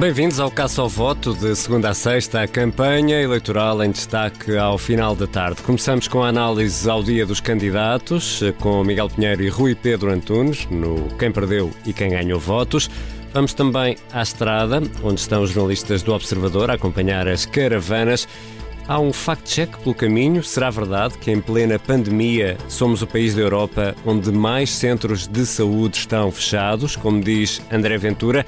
Bem-vindos ao Caça ao Voto de segunda a sexta, a campanha eleitoral em destaque ao final da tarde. Começamos com a análise ao dia dos candidatos, com Miguel Pinheiro e Rui Pedro Antunes, no Quem Perdeu e Quem Ganhou Votos. Vamos também à estrada, onde estão os jornalistas do Observador a acompanhar as caravanas. Há um fact-check pelo caminho. Será verdade que em plena pandemia somos o país da Europa onde mais centros de saúde estão fechados, como diz André Ventura?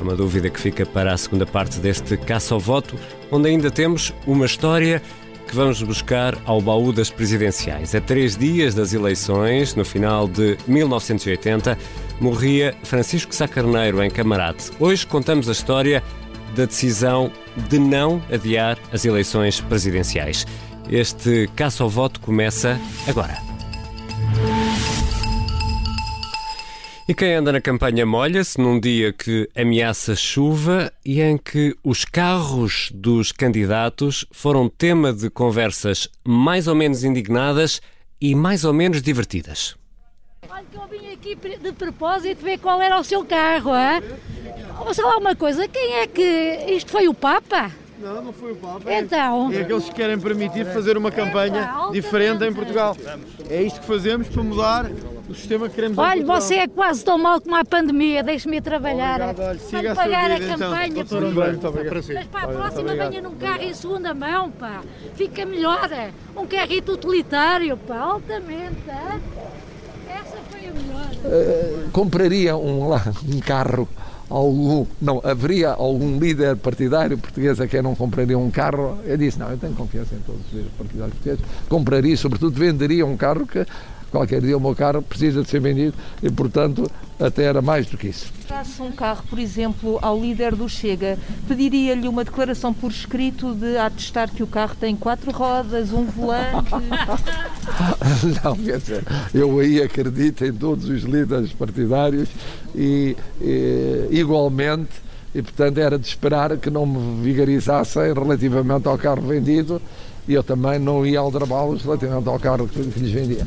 É uma dúvida que fica para a segunda parte deste Caça ao Voto, onde ainda temos uma história que vamos buscar ao baú das presidenciais. A três dias das eleições, no final de 1980, morria Francisco Sá Carneiro em Camarate. Hoje contamos a história da decisão de não adiar as eleições presidenciais. Este caça ao voto começa agora. E quem anda na campanha molha-se num dia que ameaça chuva e em que os carros dos candidatos foram tema de conversas mais ou menos indignadas e mais ou menos divertidas. Olha que eu vim aqui de propósito ver qual era o seu carro, é? Sei lá uma coisa, quem é que... Isto foi o Papa? Não, não foi o Papa. Então? É aqueles que querem permitir fazer uma campanha então, diferente em Portugal. É isto que fazemos para mudar o sistema que queremos Olha, você é quase tão mal como a pandemia, deixe-me trabalhar. Obrigado, olha, siga a pagar vida, a campanha. Então. Bem, muito obrigado. Mas para a próxima venha num carro em segunda mão, pá. Fica melhor. Um carrito utilitário, pá, altamente. Hein? Essa foi a melhor. Uh, compraria um, lá, um carro algum, não, haveria algum líder partidário português a quem não compraria um carro? Eu disse, não, eu tenho confiança em todos os líderes partidários portugueses, compraria, sobretudo venderia um carro que qualquer dia o meu carro precisa de ser vendido e, portanto, até era mais do que isso. Trasse um carro, por exemplo, ao líder do Chega, pediria-lhe uma declaração por escrito de atestar que o carro tem quatro rodas, um volante? Não, quer dizer, eu aí acredito em todos os líderes partidários e, e igualmente e portanto era de esperar que não me vigarizassem relativamente ao carro vendido e eu também não ia aldrabá-los relativamente ao carro que, que lhes vendia.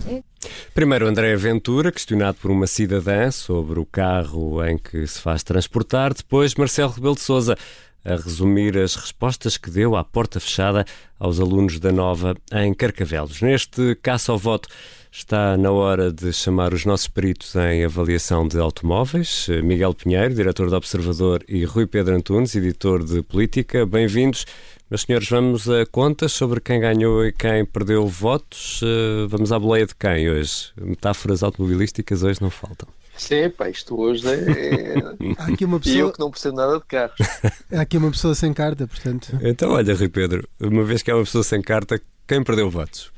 Primeiro André Ventura, questionado por uma cidadã sobre o carro em que se faz transportar. Depois Marcelo Rebelo de Sousa, a resumir as respostas que deu à porta fechada aos alunos da Nova em Carcavelos. Neste caça ao voto está na hora de chamar os nossos peritos em avaliação de automóveis. Miguel Pinheiro, diretor do Observador, e Rui Pedro Antunes, editor de Política. Bem-vindos. Meus senhores, vamos a contas sobre quem ganhou e quem perdeu votos. Eh, vamos à boleia de quem hoje? Metáforas automobilísticas hoje não faltam. Sim, pá, isto hoje é. Há aqui uma pessoa... E eu que não percebo nada de carros. Há aqui uma pessoa sem carta, portanto. Então, olha, Rui Pedro, uma vez que há uma pessoa sem carta, quem perdeu votos?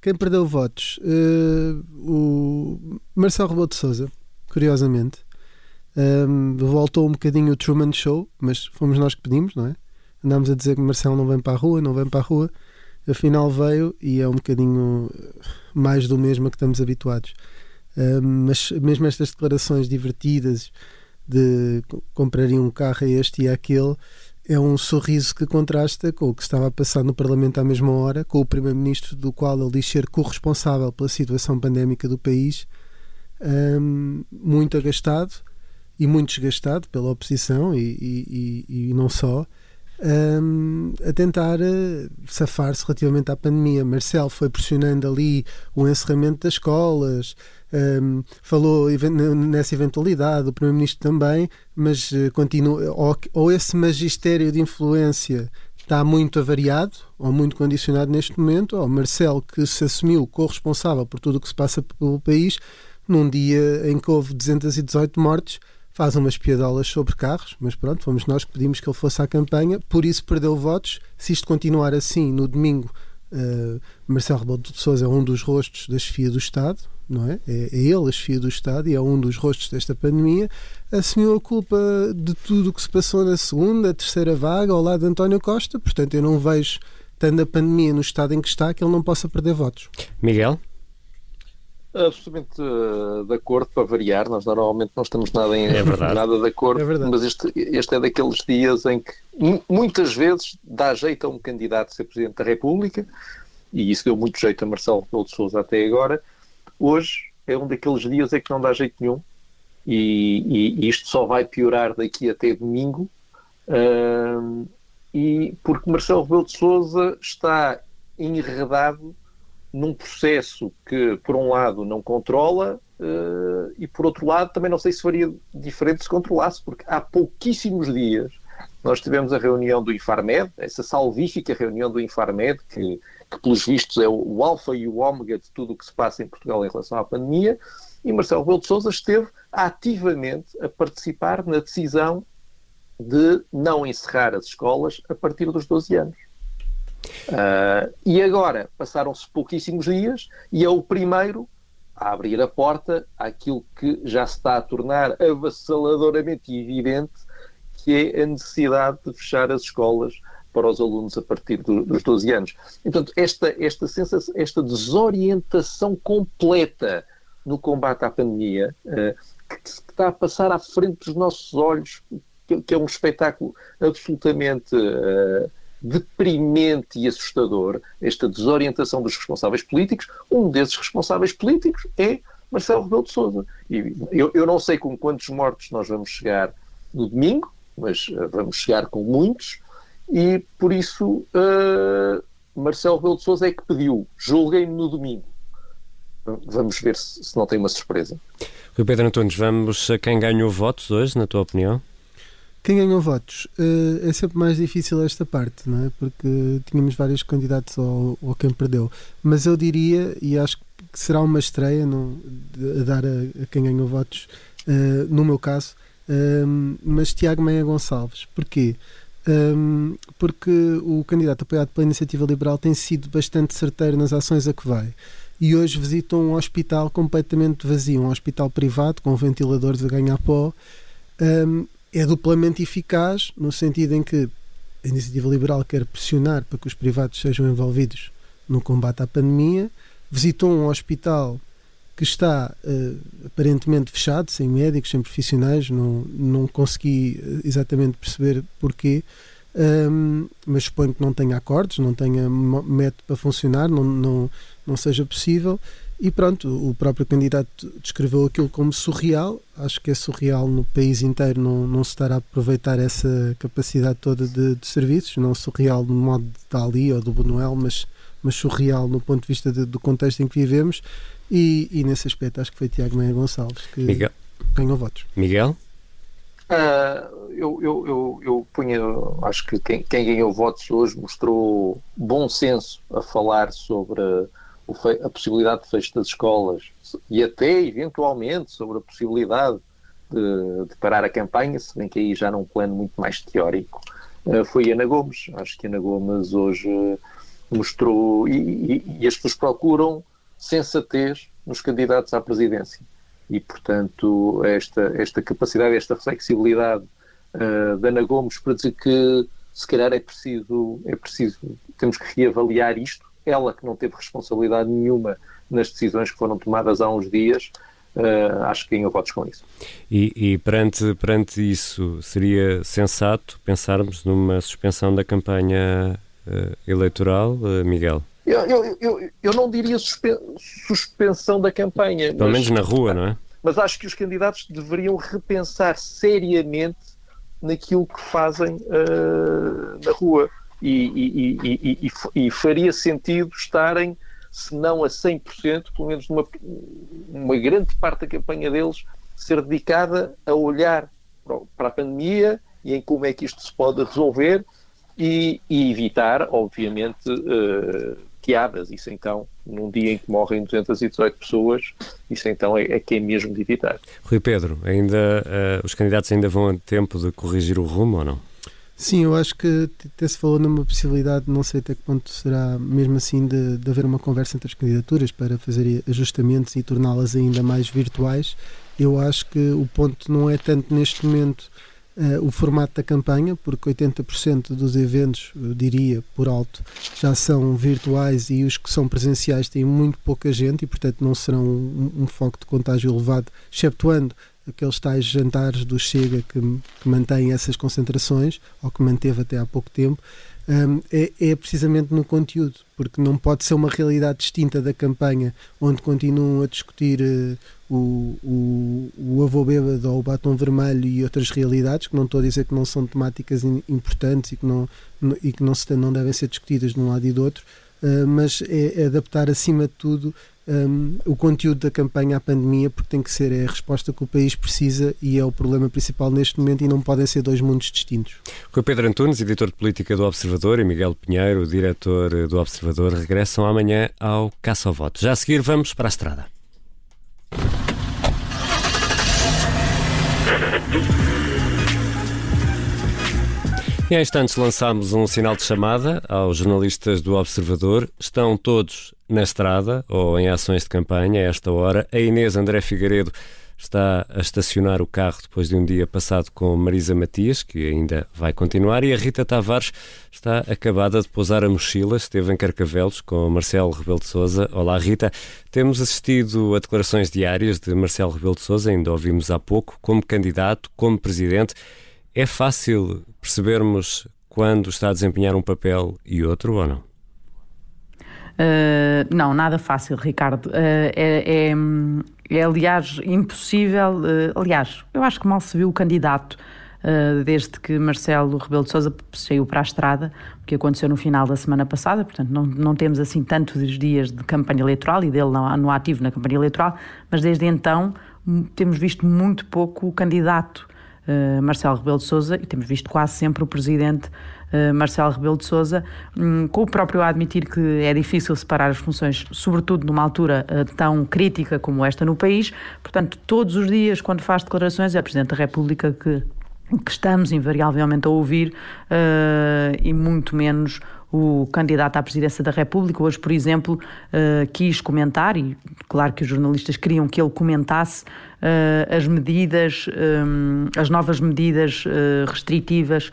Quem perdeu votos? Uh, o Marcelo Rebelo de Souza, curiosamente. Um, voltou um bocadinho o Truman Show, mas fomos nós que pedimos, não é? Andámos a dizer que Marcelo não vem para a rua, não vem para a rua, afinal veio e é um bocadinho mais do mesmo a que estamos habituados. Uh, mas mesmo estas declarações divertidas de compraria um carro a este e aquele é um sorriso que contrasta com o que estava a passar no Parlamento à mesma hora, com o Primeiro-Ministro, do qual ele diz ser corresponsável pela situação pandémica do país, um, muito agastado e muito desgastado pela oposição e, e, e, e não só um, a tentar uh, safar-se relativamente à pandemia. Marcel foi pressionando ali o encerramento das escolas, um, falou nessa eventualidade, o Primeiro-Ministro também, mas uh, continua, ou, ou esse magistério de influência está muito avariado ou muito condicionado neste momento, ou Marcel que se assumiu corresponsável por tudo o que se passa pelo país, num dia em que houve 218 mortes, faz umas piadolas sobre carros, mas pronto, fomos nós que pedimos que ele fosse à campanha, por isso perdeu votos. Se isto continuar assim, no domingo, uh, Marcelo Rebelo de Sousa é um dos rostos da chefia do Estado, não é? é? É ele a chefia do Estado e é um dos rostos desta pandemia. Assumiu a culpa de tudo o que se passou na segunda, terceira vaga, ao lado de António Costa, portanto eu não vejo, tendo a pandemia no estado em que está, que ele não possa perder votos. Miguel? Absolutamente uh, de acordo para variar. Nós normalmente não estamos nada, em, é nada de acordo, é mas este, este é daqueles dias em que muitas vezes dá jeito a um candidato ser Presidente da República, e isso deu muito jeito a Marcelo Rebelo de Sousa até agora. Hoje é um daqueles dias em que não dá jeito nenhum, e, e, e isto só vai piorar daqui até domingo, Uh, e porque Marcelo Rebelo de Sousa está enredado num processo que, por um lado, não controla uh, e, por outro lado, também não sei se faria diferente se controlasse, porque há pouquíssimos dias nós tivemos a reunião do Infarmed, essa salvífica reunião do Infarmed, que, que pelos vistos é o, alfa e o ômega de tudo o que se passa em Portugal em relação à pandemia, e Marcelo Rebelo de Sousa esteve ativamente a participar na decisão de não encerrar as escolas a partir dos 12 anos. Uh, e agora passaram-se pouquíssimos dias e é o primeiro a abrir a porta àquilo que já se está a tornar avassaladoramente evidente, que é a necessidade de fechar as escolas para os alunos a partir do, dos 12 anos. Portanto, esta, esta, sensação, esta desorientação completa no combate à pandemia, uh, que, que está a passar à frente dos nossos olhos, que, que é um espetáculo absolutamente uh, deprimente e assustador, esta desorientação dos responsáveis políticos. Um desses responsáveis políticos é Marcelo Rebelo de Sousa. E eu, eu não sei com quantos mortos nós vamos chegar no domingo, mas uh, vamos chegar com muitos, e por isso uh, Marcelo Rebelo de Sousa é que pediu, julguem-me no domingo. Vamos ver se, se não tem uma surpresa. Rui Pedro Antunes, vamos a quem ganhou votos hoje, na tua opinião? Quem ganhou votos? Uh, é sempre mais difícil esta parte, não é? Porque tínhamos vários candidatos ao, ao quem perdeu. Mas eu diria, e acho que será uma estreia não, a dar a, a quem ganhou votos, uh, no meu caso, uh, mas Tiago Meia Gonçalves. Porquê? Um, porque o candidato apoiado pela Iniciativa Liberal tem sido bastante certeiro nas ações a que vai. E hoje visitam um hospital completamente vazio, um hospital privado com ventiladores a ganhar pó. Um, é duplamente eficaz no sentido em que a iniciativa liberal quer pressionar para que os privados sejam envolvidos no combate à pandemia, visitou um hospital que está uh, aparentemente fechado, sem médicos, sem profissionais, não, não consegui eh, exatamente perceber porquê, um, mas suponho que não tenha acordos, não tenha método para funcionar, não, não, não seja possível. E pronto, o próprio candidato descreveu aquilo como surreal. Acho que é surreal no país inteiro não, não se estar a aproveitar essa capacidade toda de, de serviços, não surreal no modo de Dali ou do Bunuel, mas, mas surreal no ponto de vista de, do contexto em que vivemos. E, e, nesse aspecto acho que foi Tiago Meia Gonçalves que Miguel. ganhou votos. Miguel? Uh, eu, eu, eu, eu punho, acho que quem, quem ganhou votos hoje mostrou bom senso a falar sobre a possibilidade de fecho das escolas e até, eventualmente, sobre a possibilidade de, de parar a campanha, se bem que aí já num plano muito mais teórico, uh, foi Ana Gomes. Acho que Ana Gomes hoje mostrou, e, e, e as pessoas procuram sensatez nos candidatos à presidência. E, portanto, esta, esta capacidade, esta flexibilidade uh, de Ana Gomes para dizer que se calhar é preciso, é preciso, temos que reavaliar isto, ela que não teve responsabilidade nenhuma nas decisões que foram tomadas há uns dias, uh, acho que ganhou votos com isso. E, e, perante, perante isso, seria sensato pensarmos numa suspensão da campanha uh, eleitoral, uh, Miguel? Eu, eu, eu, eu, não diria suspensão da campanha. Pelo mas, menos na rua, não é? Mas acho que os candidatos deveriam repensar seriamente naquilo que fazem na rua e, e, e, e, faria sentido estarem, se não a 100%, pelo menos numa uma grande parte da campanha deles, ser dedicada a olhar para a pandemia e em como é que isto se pode resolver e, evitar, obviamente, uh, piadas. Isso então, num dia em que morrem 218 pessoas, isso então é, é que é mesmo de evitar. Rui Pedro, ainda, uh, os candidatos ainda vão a tempo de corrigir o rumo ou não? Sim, eu acho que até se falou numa possibilidade, não sei até que ponto será mesmo assim, de, de haver uma conversa entre as candidaturas para fazer ajustamentos e torná-las ainda mais virtuais. Eu acho que o ponto não é tanto neste momento uh, o formato da campanha, porque 80% dos eventos, eu diria por alto, já são virtuais e os que são presenciais têm muito pouca gente e, portanto, não serão um, um foco de contágio elevado, exceptuando aqueles tais jantares do Chega que, que mantêm essas concentrações, ou que manteve até há pouco tempo, um, é, é, precisamente no conteúdo, porque não pode ser uma realidade distinta da campanha, onde continuam a discutir uh, o, o, o avô bêbado ou o batom vermelho e outras realidades, que não estou a dizer que não são temáticas in, importantes e que, não, no, e que não, se, não devem ser discutidas de um lado e do outro, mas é, é adaptar acima de tudo um, o conteúdo da campanha à pandemia, porque tem que ser a resposta que o país precisa e é o problema principal neste momento e não podem ser dois mundos distintos. Com Pedro Antunes, editor de política do Observador, e Miguel Pinheiro, diretor do Observador, regressam amanhã ao Caça ao Voto. Já a seguir, vamos para a estrada. E há instantes lançámos um sinal de chamada aos jornalistas do Observador. Estão todos na estrada ou em ações de campanha a esta hora. A Inês André Figueiredo está a estacionar o carro depois de um dia passado com Marisa Matias, que ainda vai continuar, e a Rita Tavares está acabada de pousar a mochila, esteve em Carcavelos com Marcelo Rebelo de Sousa. Olá Rita, temos assistido a declarações diárias de Marcelo Rebelo de Sousa, ainda ouvimos há pouco, como candidato, como presidente. É fácil percebermos quando está a desempenhar um papel e outro ou não? Uh, não, nada fácil, Ricardo. Uh, é, é, é, aliás, impossível. Uh, aliás, eu acho que mal se viu o candidato desde que Marcelo Rebelo de Sousa saiu para a estrada, o que aconteceu no final da semana passada. Portanto, não, não temos assim tantos dias de campanha eleitoral e dele não, no ativo na campanha eleitoral, mas desde então temos visto muito pouco o candidato uh, Marcelo Rebelo de Sousa e temos visto quase sempre o presidente uh, Marcelo Rebelo de Sousa, um, com o próprio a admitir que é difícil separar as funções, sobretudo numa altura uh, tão crítica como esta no país. Portanto, todos os dias, quando faz declarações, é o Presidente da República que que estamos invariavelmente a ouvir e muito menos o candidato à presidência da República. Hoje, por exemplo, uh, quis comentar, e claro que os jornalistas queriam que ele comentasse as medidas, um, as novas medidas uh, restritivas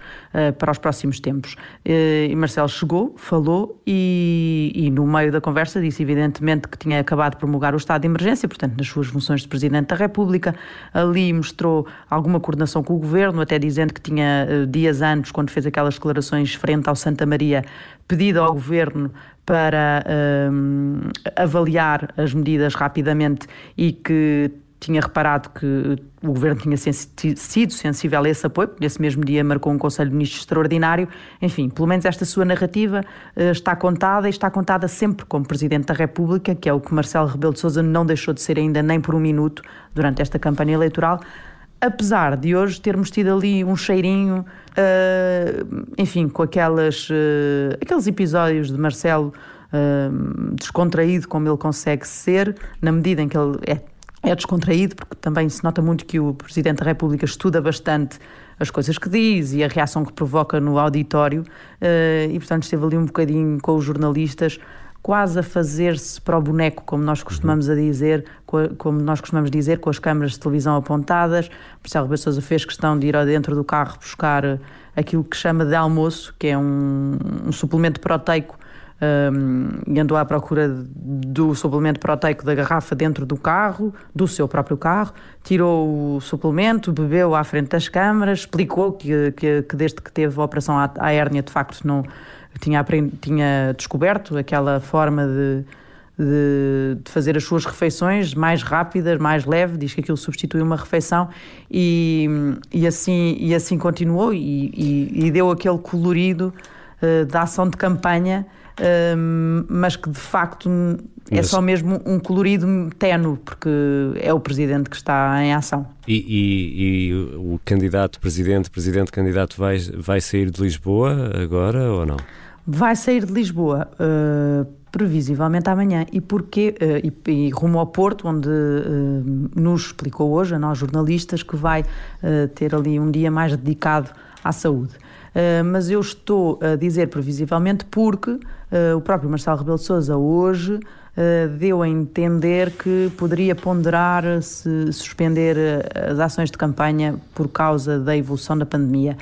para os próximos tempos. e Marcelo chegou, falou e, e, no meio da conversa disse evidentemente que tinha acabado de promulgar o estado de emergência, portanto, nas suas funções de Presidente da República. Ali mostrou alguma coordenação com o Governo, até dizendo que tinha dias antes, quando fez aquelas declarações frente ao Santa Maria, pedido ao Governo para um, avaliar as medidas rapidamente e que tinha reparado que o Governo tinha sido sensível a esse apoio, nesse mesmo dia marcou um Conselho de Ministros extraordinário. Enfim, pelo menos esta sua narrativa uh, está contada e está contada sempre como Presidente da República, que é o que Marcelo Rebelo de Sousa não deixou de ser ainda nem por um minuto durante esta campanha eleitoral apesar de hoje termos tido ali um cheirinho, uh, enfim, com aquelas, uh, aqueles episódios de Marcelo descontraído como ele consegue ser, na medida em que ele é, é descontraído, porque também se nota muito que o Presidente da República estuda bastante as coisas que diz e a reação que provoca no auditório, e portanto esteve ali um bocadinho com os jornalistas quase a fazer-se para o boneco, como nós costumamos a dizer, como nós costumamos dizer, com as câmaras de televisão apontadas. Marcelo Rebelo Sousa fez questão de ir dentro do carro buscar eh, aquilo que chama de almoço, que é um, um suplemento proteico, um, andou à procura do suplemento proteico da garrafa dentro do carro, do seu próprio carro, tirou o suplemento, bebeu à frente das câmaras, explicou que, que, que desde que teve a operação à, à hérnia, de facto, não tinha, tinha descoberto aquela forma de, de, de, fazer as suas refeições mais rápidas, mais leve, diz que aquilo substitui uma refeição e, e, assim, e assim continuou e, e, e deu aquele colorido uh, da ação de campanha, uh, mas que de facto é mas... só mesmo um colorido tenue, porque é o presidente que está em ação. E, e, e o candidato presidente, presidente candidato vai, vai sair de Lisboa agora ou não? vai sair de Lisboa uh, previsivelmente amanhã. E porquê? Uh, e, e, rumo ao Porto, onde uh, nos explicou hoje, a nós jornalistas, que vai ter ali um dia mais dedicado à saúde. mas eu estou a dizer previsivelmente porque o próprio Marcelo Rebelo de Sousa hoje deu a entender que poderia ponderar se suspender as ações de campanha por causa da evolução da pandemia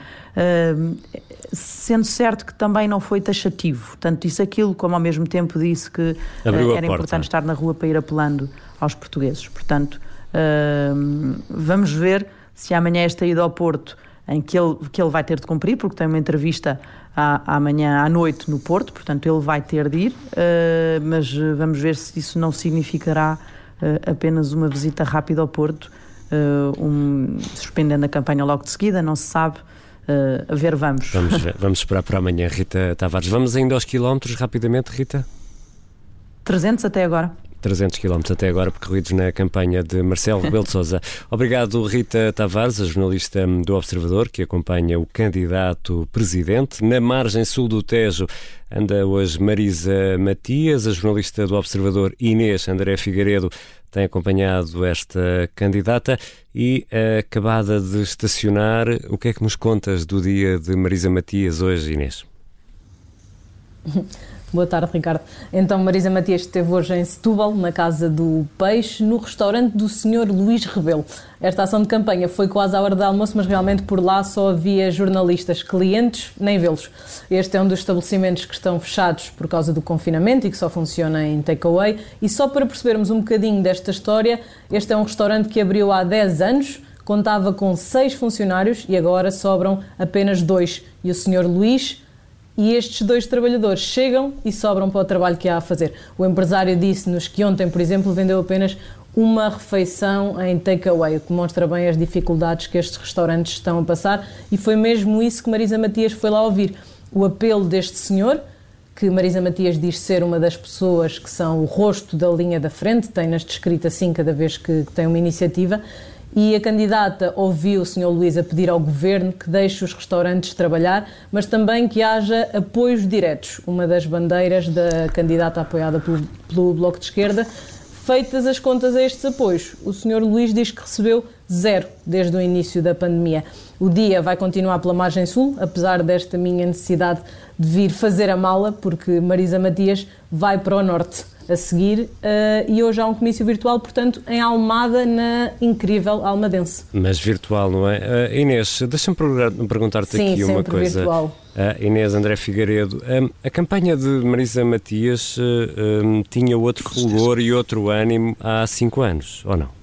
sendo certo que também não foi taxativo. Tanto isso aquilo, como ao mesmo tempo disse que uh, era importante estar na rua para ir apelando aos portugueses. Portanto, Uh, vamos ver se amanhã esta ida ao Porto, em que ele, que ele vai ter de cumprir, porque tem uma entrevista à, amanhã à noite no Porto, portanto ele vai ter de ir, uh, mas vamos ver se isso não significará uh, apenas uma visita rápida ao Porto, um, suspendendo a campanha logo de seguida, não se sabe. a ver, vamos. Vamos, vamos esperar para amanhã, Rita Tavares. Vamos ainda aos quilómetros, rapidamente, Rita? 300 até agora. 300 km até agora percorridos na campanha de Marcelo Rebelo de Sousa. Obrigado, Rita Tavares, a jornalista do Observador, que acompanha o candidato presidente. Na margem sul do Tejo anda hoje Marisa Matias, a jornalista do Observador Inês André Figueiredo tem acompanhado esta candidata e acabada de estacionar. O que é que nos contas do dia de Marisa Matias hoje, Inês? Boa tarde, Ricardo. Então, Marisa Matias esteve hoje em Setúbal, na Casa do Peixe, no restaurante do Sr. Luís Rebelo. Esta ação de campanha foi quase à hora do almoço, mas realmente por lá só havia jornalistas, clientes, nem vê-los. Este é um dos estabelecimentos que estão fechados por causa do confinamento e que só funciona em takeaway. E só para percebermos um bocadinho desta história, este é um restaurante que abriu há 10 anos, contava com seis funcionários e agora sobram apenas dois. E o Sr. Luís e estes dois trabalhadores chegam e sobram para o trabalho que há a fazer. O empresário disse-nos que ontem, por exemplo, vendeu apenas uma refeição em takeaway, o que mostra bem as dificuldades que estes restaurantes estão a passar e foi mesmo isso que Marisa Matias foi lá ouvir. O apelo deste senhor, que Marisa Matias diz ser uma das pessoas que são o rosto da linha da frente, tem-nas descrito assim cada vez que tem uma iniciativa, e a candidata ouviu o Sr. Luís a pedir ao governo que deixe os restaurantes trabalhar, mas também que haja apoios diretos, uma das bandeiras da candidata apoiada pelo, pelo Bloco de Esquerda. Feitas as contas a estes apoios, o Sr. Luís diz que recebeu zero desde o início da pandemia. O dia vai continuar pela margem sul, apesar desta minha necessidade de vir fazer a mala, porque Marisa Matias vai para o norte a seguir uh, e hoje há um comício virtual, portanto, em Almada, na incrível Almadense. Mas virtual, não é? Uh, Inês, deixa-me perguntar-te aqui uma coisa. virtual. Uh, Inês André Figueiredo, um, a campanha de Marisa Matias um, tinha outro fulgor e outro ânimo há cinco anos, ou não?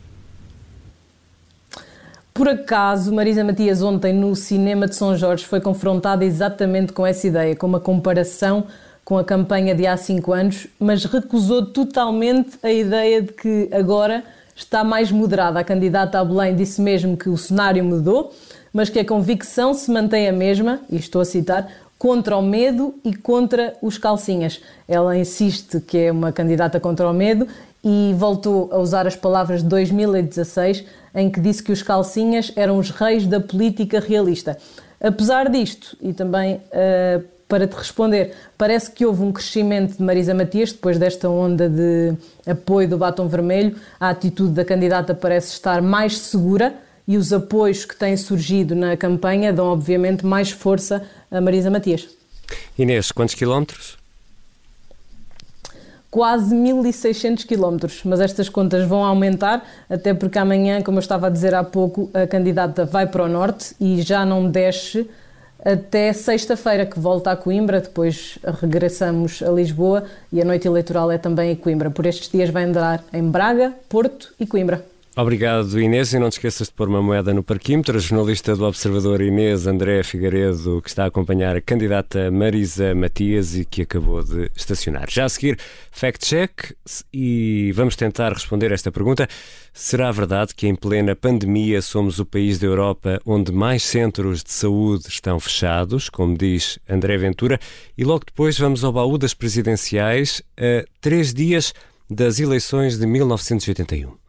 Por acaso, Marisa Matias ontem no cinema de São Jorge foi confrontada exatamente com essa ideia, com uma comparação com a campanha de há cinco anos, mas recusou totalmente a ideia de que agora está mais moderada. A candidata a Belém disse mesmo que o cenário mudou, mas que a convicção se mantém a mesma, e estou a citar, contra o medo e contra os calcinhas. Ela insiste que é uma candidata contra o medo e voltou a usar as palavras de 2016, em que disse que os calcinhas eram os reis da política realista. Apesar disto, e também uh, para te responder, parece que houve um crescimento de Marisa Matias depois desta onda de apoio do batom vermelho. A atitude da candidata parece estar mais segura e os apoios que têm surgido na campanha dão, obviamente, mais força a Marisa Matias. Inês, quantos quilómetros? Quase 1.600 quilómetros, mas estas contas vão aumentar, até porque amanhã, como eu estava a dizer há pouco, a candidata vai para o norte e já não desce até sexta-feira, que volta a Coimbra, depois regressamos a Lisboa e a noite eleitoral é também em Coimbra. Por estes dias vai andar em Braga, Porto e Coimbra. Obrigado, Inês. E não te esqueças de pôr uma moeda no parquímetro. A jornalista do Observador Inês André Figueiredo, que está a acompanhar a candidata Marisa Matias e que acabou de estacionar. Já a seguir, fact-check e vamos tentar responder esta pergunta. Será verdade que em plena pandemia somos o país da Europa onde mais centros de saúde estão fechados, como diz André Ventura? E logo depois vamos ao baú das presidenciais a três dias das eleições de 1981.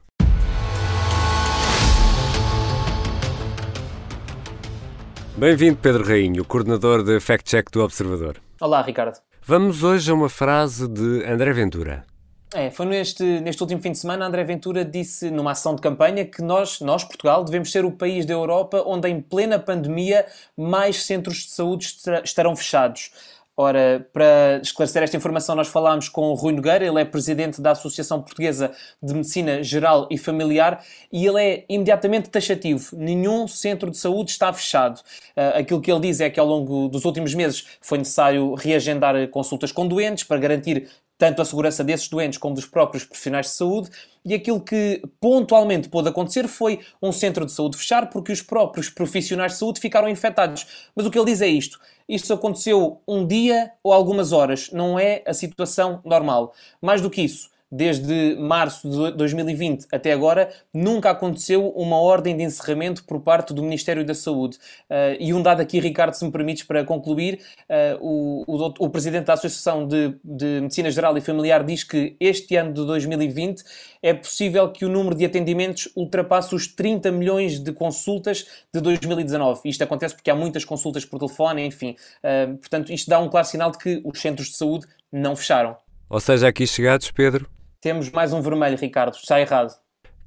Bem-vindo, Pedro Rainho, coordenador de Fact Check do Observador. Olá, Ricardo. Vamos hoje a uma frase de André Ventura. É, foi neste, neste último fim de semana, André Ventura disse numa ação de campanha que nós, nós, Portugal, devemos ser o país da Europa onde, em plena pandemia, mais centros de saúde estarão fechados. Ora, para esclarecer esta informação, nós falámos com o Rui Nogueira, ele é presidente da Associação Portuguesa de Medicina Geral e Familiar e ele é imediatamente taxativo. Nenhum centro de saúde está fechado. Uh, aquilo que ele diz é que ao longo dos últimos meses foi necessário reagendar consultas com doentes para garantir tanto a segurança desses doentes como dos próprios profissionais de saúde, e aquilo que pontualmente pôde acontecer foi um centro de saúde fechar porque os próprios profissionais de saúde ficaram infectados. Mas o que ele diz é isto: isto aconteceu um dia ou algumas horas, não é a situação normal. Mais do que isso, desde março de 2020 até agora, nunca aconteceu uma ordem de encerramento por parte do Ministério da Saúde. Uh, e um dado aqui, Ricardo, se me permites, para concluir, uh, o, o, o, Presidente da Associação de, de, Medicina Geral e Familiar diz que este ano de 2020 é possível que o número de atendimentos ultrapasse os 30 milhões de consultas de 2019. Isto acontece porque há muitas consultas por telefone, enfim. Uh, portanto, isto dá um claro sinal de que os centros de saúde não fecharam. Ou seja, aqui chegados, Pedro, temos mais um vermelho, Ricardo. Está errado.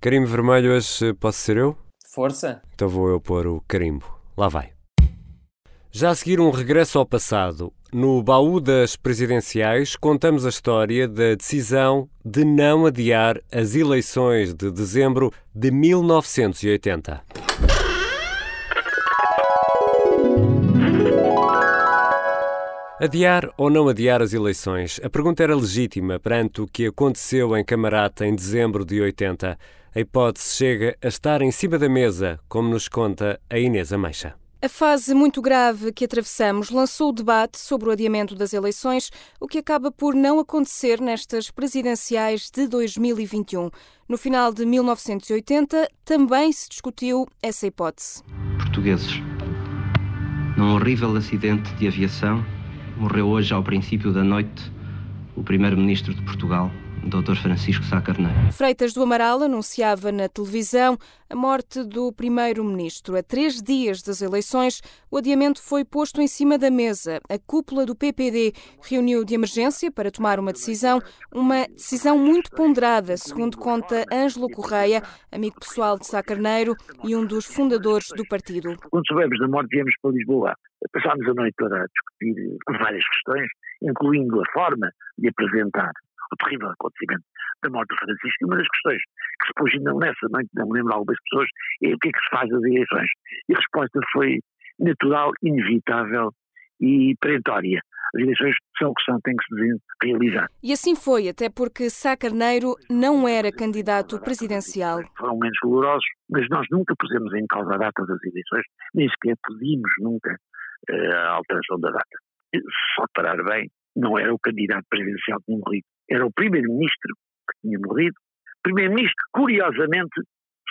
Carimbo vermelho hoje posso ser eu? Força. Então vou eu pôr o carimbo. Lá vai. Já a seguir um regresso ao passado, no baú das presidenciais contamos a história da decisão de não adiar as eleições de dezembro de 1980. Adiar ou não adiar as eleições? A pergunta era legítima perante o que aconteceu em Camarata em dezembro de 80. A hipótese chega a estar em cima da mesa, como nos conta a Inês Ameixa. A fase muito grave que atravessamos lançou o debate sobre o adiamento das eleições, o que acaba por não acontecer nestas presidenciais de 2021. No final de 1980, também se discutiu essa hipótese. Portugueses, num horrível acidente de aviação, morreu hoje, ao princípio da noite, o primeiro-ministro de Portugal, Dr. Francisco Sá Carneiro. Freitas do Amaral anunciava na televisão a morte do primeiro-ministro. A três dias das eleições, o adiamento foi posto em cima da mesa. A cúpula do PPD reuniu de emergência para tomar uma decisão, uma decisão muito ponderada, segundo conta Ângelo Correia, amigo pessoal de Sá Carneiro e um dos fundadores do partido. Quando soubemos da morte, viemos para Lisboa. Passámos a noite toda a discutir várias questões, incluindo a forma de apresentar o terrível acontecimento da morte do Francisco. E uma das questões que se pôs ainda nessa noite, não me lembro algumas pessoas, é o que é que se faz das eleições. E a resposta foi natural, inevitável e perentória. As eleições são o que são, têm que se realizar. E assim foi, até porque Sá Carneiro não era candidato presidencial. Foram momentos dolorosos, mas nós nunca pusemos em causa a data das eleições, nem sequer pedimos nunca uh, a alteração da data. Só parar bem, não era o candidato presidencial que tinha morrido, era o primeiro-ministro que tinha morrido. Primeiro-ministro, curiosamente,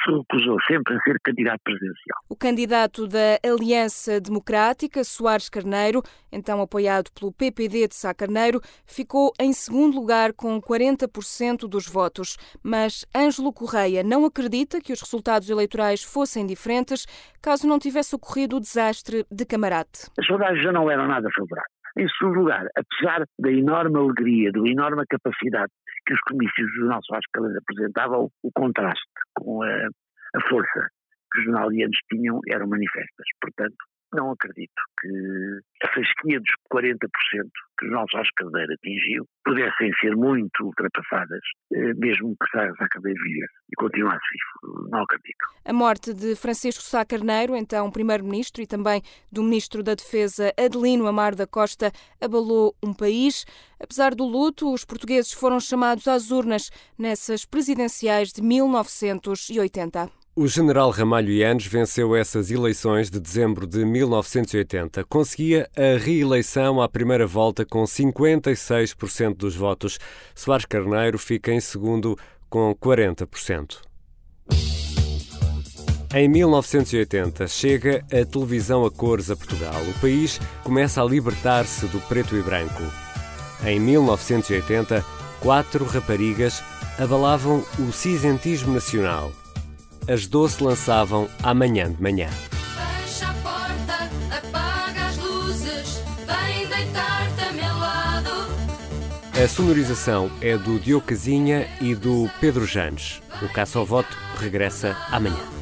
se recusou sempre a ser candidato presidencial. O candidato da Aliança Democrática, Soares Carneiro, então apoiado pelo PPD de Sá Carneiro, ficou em segundo lugar com 40% dos votos. Mas Ângelo Correia não acredita que os resultados eleitorais fossem diferentes caso não tivesse ocorrido o desastre de Camarate. As sondagens já não eram nada favoráveis. Em segundo lugar, apesar da enorme alegria, da enorme capacidade que os comícios do Jornal Soares Caldas apresentavam, o contraste com a, a força que os jornalianos tinham eram manifestas. Portanto, não acredito que a fasquia dos 40% que o nosso Cadeira atingiu pudessem ser muito ultrapassadas, eh, mesmo que Sá Carneiro viesse e continuasse vivo. Não acredito. A morte de Francisco Sá Carneiro, então primeiro-ministro, e também do ministro da Defesa Adelino Amar da Costa, abalou um país. Apesar do luto, os portugueses foram chamados às urnas nessas presidenciais de 1980. O general Ramalho Yanes venceu essas eleições de dezembro de 1980. Conseguia a reeleição à primeira volta com 56% dos votos. Soares Carneiro fica em segundo com 40%. Em 1980 chega a televisão a cores a Portugal. O país começa a libertar-se do preto e branco. Em 1980, quatro raparigas abalavam o cisentismo nacional as doce lançavam amanhã de manhã. Fecha a porta, apaga as luzes, vem deitar-te a meu lado. A sonorização é do Diogo Casinha e do Pedro Janes. O Caça ao Voto regressa amanhã.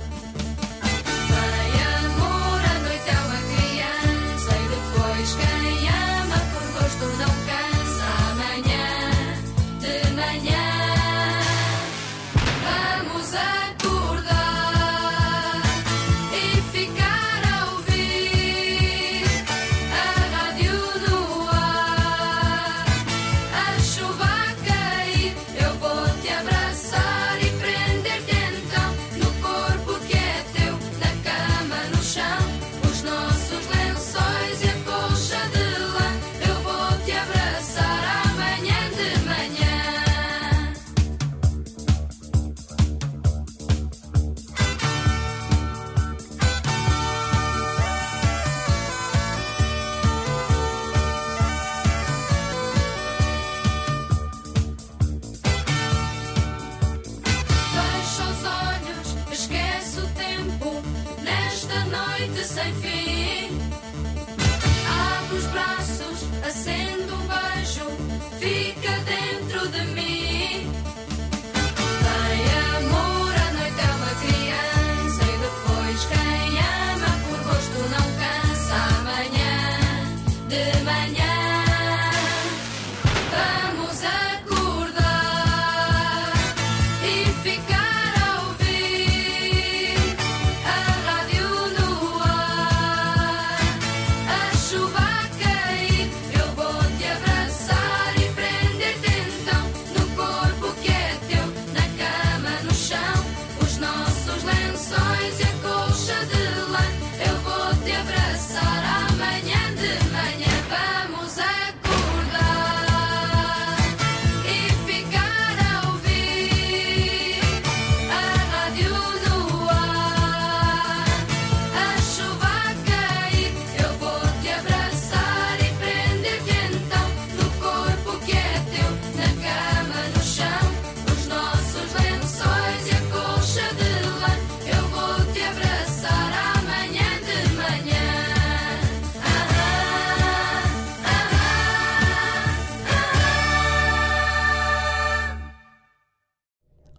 I feel.